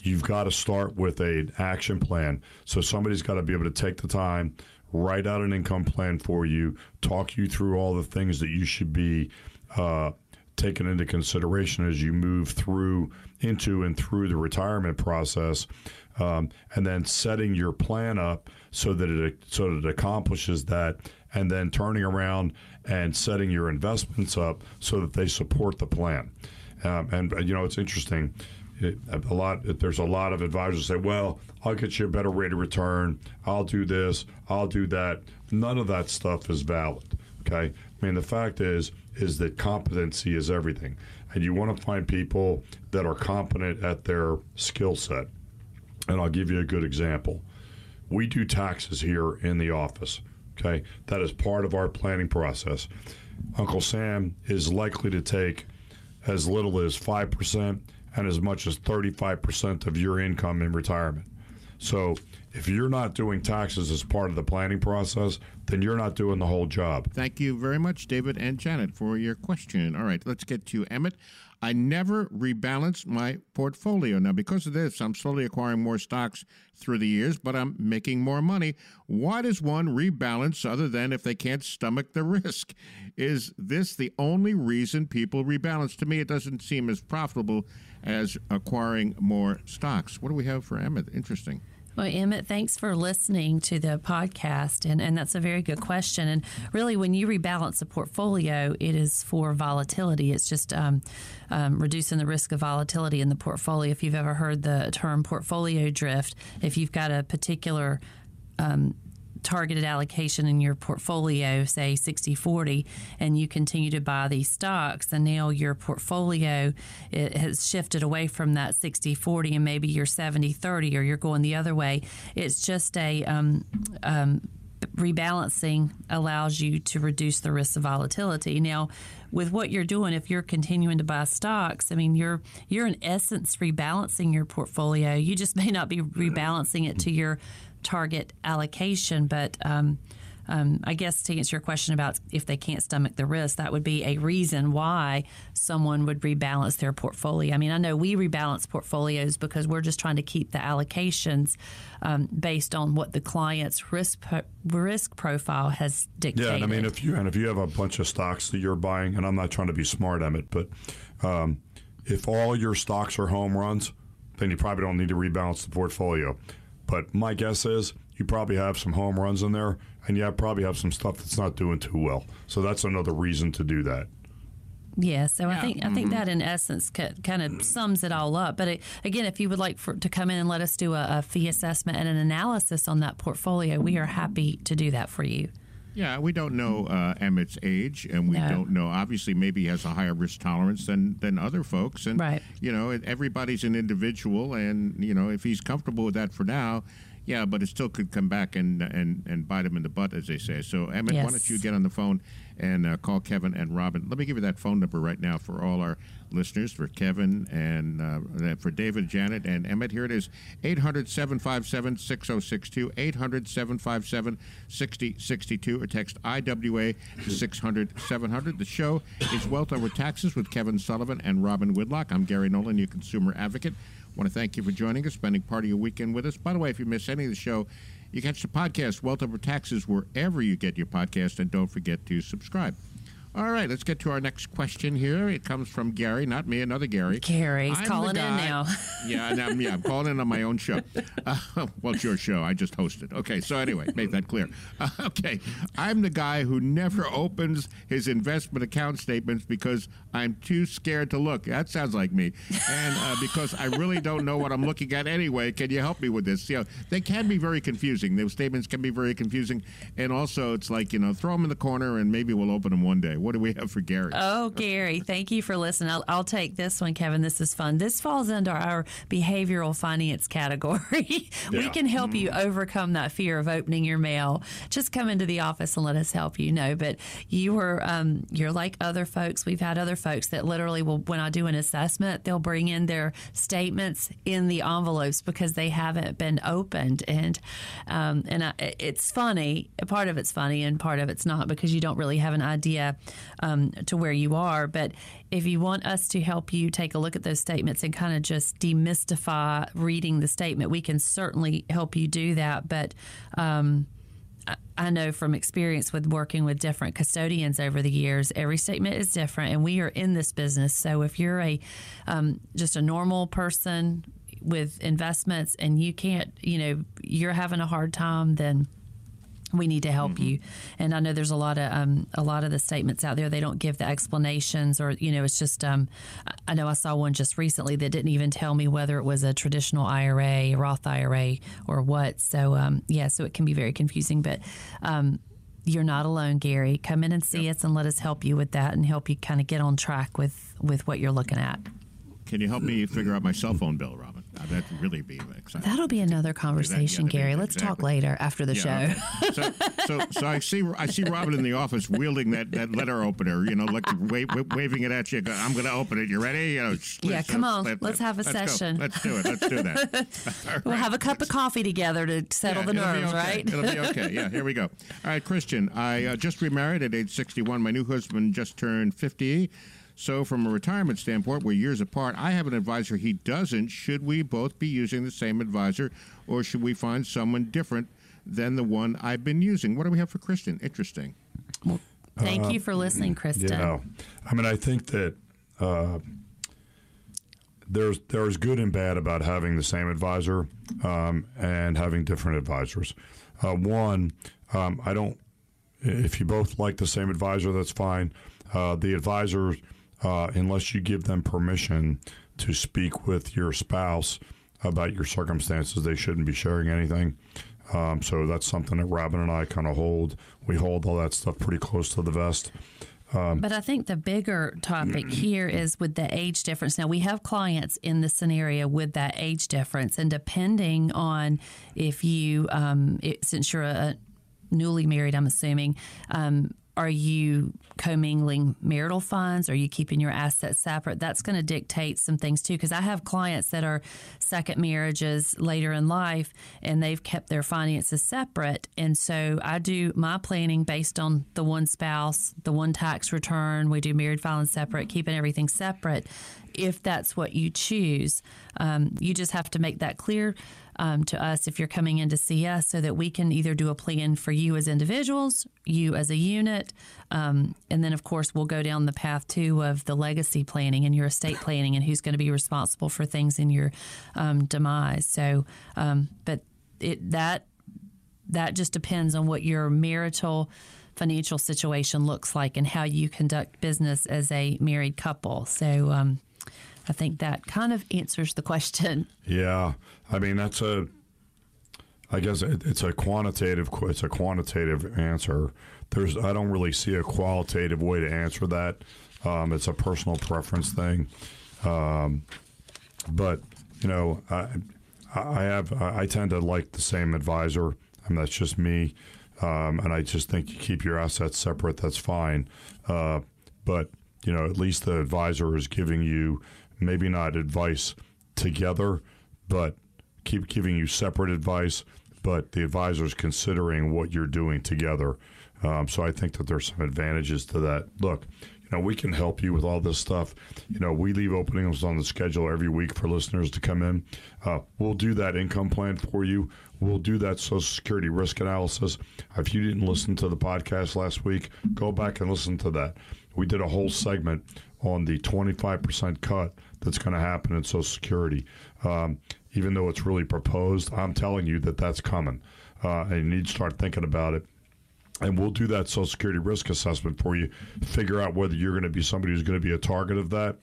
you've got to start with an action plan. So somebody's got to be able to take the time, write out an income plan for you, talk you through all the things that you should be uh, taken into consideration as you move through into and through the retirement process, um, and then setting your plan up so that it so that it accomplishes that, and then turning around and setting your investments up so that they support the plan. Um, and you know, it's interesting. A lot. There's a lot of advisors say, "Well, I'll get you a better rate of return. I'll do this. I'll do that." None of that stuff is valid. Okay. I mean, the fact is, is that competency is everything, and you want to find people that are competent at their skill set. And I'll give you a good example. We do taxes here in the office. Okay. That is part of our planning process. Uncle Sam is likely to take as little as 5% and as much as 35% of your income in retirement. So if you're not doing taxes as part of the planning process, then you're not doing the whole job. Thank you very much, David and Janet, for your question. All right, let's get to Emmett. I never rebalance my portfolio. Now, because of this, I'm slowly acquiring more stocks through the years, but I'm making more money. Why does one rebalance other than if they can't stomach the risk? Is this the only reason people rebalance? To me, it doesn't seem as profitable as acquiring more stocks. What do we have for Emmett? Interesting. Well, Emmett, thanks for listening to the podcast. And, and that's a very good question. And really, when you rebalance a portfolio, it is for volatility. It's just um, um, reducing the risk of volatility in the portfolio. If you've ever heard the term portfolio drift, if you've got a particular um, targeted allocation in your portfolio, say 60 40, and you continue to buy these stocks, and now your portfolio it has shifted away from that 60 40 and maybe you're 70 30 or you're going the other way. It's just a um, um, rebalancing allows you to reduce the risk of volatility. Now, with what you're doing, if you're continuing to buy stocks, I mean, you're you're in essence rebalancing your portfolio. You just may not be rebalancing it to your target allocation, but um, um, I guess to answer your question about if they can't stomach the risk, that would be a reason why someone would rebalance their portfolio. I mean, I know we rebalance portfolios because we're just trying to keep the allocations um, based on what the client's risk risk profile has dictated. Yeah, and I mean, if you and if you have a bunch of stocks that you're buying, and I'm not trying to be smart, Emmett, but um, if all your stocks are home runs, then you probably don't need to rebalance the portfolio. But my guess is you probably have some home runs in there, and you probably have some stuff that's not doing too well. So that's another reason to do that. Yeah, so I think I think mm-hmm. that in essence kind of sums it all up. But it, again, if you would like for, to come in and let us do a, a fee assessment and an analysis on that portfolio, we are happy to do that for you. Yeah, we don't know uh, Emmett's age, and we No. don't know. Obviously, maybe he has a higher risk tolerance than than other folks, and Right. you know, everybody's an individual, and you know, if he's comfortable with that for now, yeah, but it still could come back and and and bite him in the butt, as they say. So, Emmett, why don't you get on the phone and uh, call Kevin and Robin? Let me give you that phone number right now for all our listeners, for Kevin and uh, for David, Janet, and Emmett. Here it is 800 757 6062, 800 757 6062, or text IWA to 600 700. The show is Wealth Over Taxes with Kevin Sullivan and Robin Whitlock. I'm Gary Nolan, your consumer advocate. I want to thank you for joining us, spending part of your weekend with us. By the way, if you miss any of the show, you catch the podcast Wealth Over Taxes wherever you get your podcast, and don't forget to subscribe. All right, let's get to our next question here. It comes from Gary, not me, another Gary. Gary's I'm calling in now. yeah, I'm, yeah, I'm calling in on my own show. Uh, well, it's your show. I just hosted. Okay, so anyway, made that clear. Uh, okay, I'm the guy who never opens his investment account statements because I'm too scared to look. That sounds like me. And uh, because I really don't know what I'm looking at anyway. Can you help me with this? You know, they can be very confusing. Those statements can be very confusing. And also, it's like, you know, throw them in the corner and maybe we'll open them one day. What do we have for Gary? Oh, Gary, thank you for listening. I'll, I'll take this one, Kevin. This is fun. This falls under our behavioral finance category. we can help you overcome that fear of opening your mail. Just come into the office and let us help you. No, but you were um, you're like other folks. We've had other folks that literally will, when I do an assessment, they'll bring in their statements in the envelopes because they haven't been opened, and um, and I, it's funny. Part of it's funny, and part of it's not because you don't really have an idea um, to where you are. But if you want us to help you take a look at those statements and kind of just demystify reading the statement, we can certainly help you do that. But um, I- know from experience with working with different custodians over the years, every statement is different, and we are in this business. So if you're a um, just a normal person with investments and you can't, you know, you're having a hard time, then we need to help you. And I know there's a lot of um, a lot of the statements out there. They don't give the explanations, or you know, it's just. Um, I- know I saw one just recently that didn't even tell me whether it was a traditional IRA, Roth IRA, or what. So um, yeah, so it can be very confusing. But um, you're not alone, Gary. Come in and see us, and let us help you with that, and help you kind of get on track with with what you're looking at. Can you help me figure out my cell phone bill, Robin? Uh, that'd really be exciting. That'll be another conversation, Gary. Let's talk later after the show. Okay. So, so, so I see, I see Robin in the office wielding that, that letter opener. You know, like wa- wa- waving it at you. I'm going to open it. You ready? You know, Yeah, let's- come on. let- Let's have a go. session. Let's do it. Let's do that. All We'll have a cup of coffee together to settle Yeah, the nerves, okay. right? It'll be okay. Yeah, here we go. All right, Kristen. I uh, just remarried at age 61. My new husband just turned 50. So, from a retirement standpoint, we're years apart. I have an advisor. He doesn't. Should we both be using the same advisor, or should we find someone different than the one I've been using? What do we have for Kristen? Interesting. Well, Thank you for listening, Kristen. Yeah, I mean, I think that uh, there's there's good and bad about having the same advisor um, and having different advisors. Uh, one, um, I don't. If you both like the same advisor, that's fine. Uh, the advisor, uh, unless you give them permission to speak with your spouse about your circumstances, they shouldn't be sharing anything. Um, so that's something that Robin and I kind of hold. We hold all that stuff pretty close to the vest. But I think the bigger topic here is with the age difference. Now, we have clients in the scenario with that age difference, and depending on if you, um, it, since you're a newly married, I'm assuming, um, are you commingling marital funds? Are you keeping your assets separate? That's going to dictate some things too. Because I have clients that are second marriages later in life and they've kept their finances separate. And so I do my planning based on the one spouse, the one tax return. We do married filing separate, keeping everything separate. If that's what you choose, um, you just have to make that clear um, to us if you're coming in to see us so that we can either do a plan for you as individuals, you as a unit, um, and then of course we'll go down the path too of the legacy planning and your estate planning and who's going to be responsible for things in your um, demise. So, um, but it that that just depends on what your marital financial situation looks like and how you conduct business as a married couple. So. Um, I think that kind of answers the question. Yeah, I mean that's a. I guess it, it's a quantitative. It's a quantitative answer. There's. I don't really see a qualitative way to answer that. Um, it's a personal preference thing. Um, but you know, I, I have. I tend to like the same advisor, and that's just me. Um, and I just think you keep your assets separate. That's fine. Uh, but you know, at least the advisor is giving you maybe not advice together, but keep giving you separate advice. But the advisor is considering what you're doing together. Um, so I think that there's some advantages to that. Look, you know, we can help you with all this stuff. You know, we leave openings on the schedule every week for listeners to come in. Uh, we'll do that income plan for you. We'll do that Social Security risk analysis. If you didn't listen to the podcast last week, go back and listen to that. We did a whole segment on the 25% cut that's going to happen in Social Security. Um, even though it's really proposed, I'm telling you that that's coming. Uh, and you need to start thinking about it and we'll do that Social Security risk assessment for you. Figure out whether you're going to be somebody who's going to be a target of that.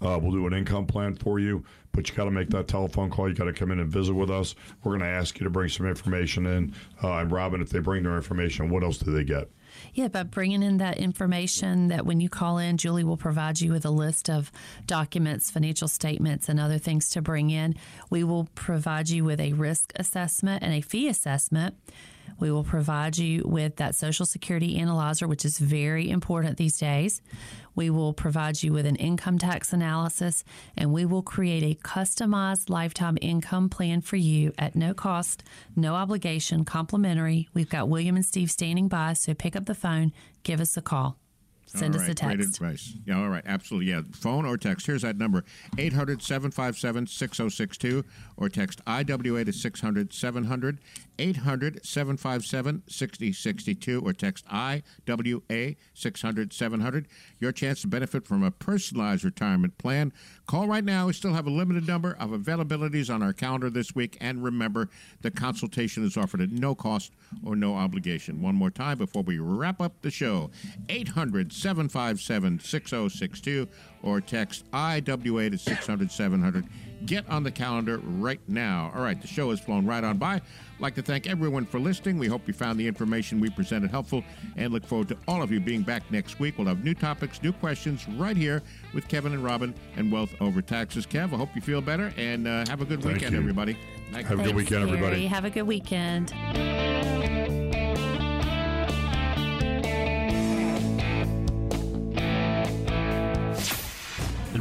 Uh, we'll do an income plan for you, but you got to make that telephone call. You got to come in and visit with us. We're going to ask you to bring some information in. Uh, and Robin, if they bring their information, what else do they get? Yeah, by bringing in that information that when you call in, Julie will provide you with a list of documents, financial statements, and other things to bring in. We will provide you with a risk assessment and a fee assessment. We will provide you with that Social Security analyzer, which is very important these days. We will provide you with an income tax analysis, and we will create a customized lifetime income plan for you at no cost, no obligation, complimentary. We've got William and Steve standing by, so pick up the phone, give us a call. Send all us right, a text. Great advice. Yeah, all right. Absolutely. Yeah. Phone or text. Here's that number 800 757 6062 or text IWA to 600 700 800 757 6062 or text IWA 600 700. Your chance to benefit from a personalized retirement plan. Call right now. We still have a limited number of availabilities on our calendar this week. And remember, the consultation is offered at no cost or no obligation. One more time before we wrap up the show 800 757 6062 or text IWA to 600 700. Get on the calendar right now. All right, the show has flown right on by. I'd like to thank everyone for listening. We hope you found the information we presented helpful and look forward to all of you being back next week. We'll have new topics, new questions right here with Kevin and Robin and Wealth Over Taxes. Kev, I hope you feel better and uh, have a good Thank weekend, you. everybody. Thank Have a you. good weekend, Gary. everybody. Have a good weekend.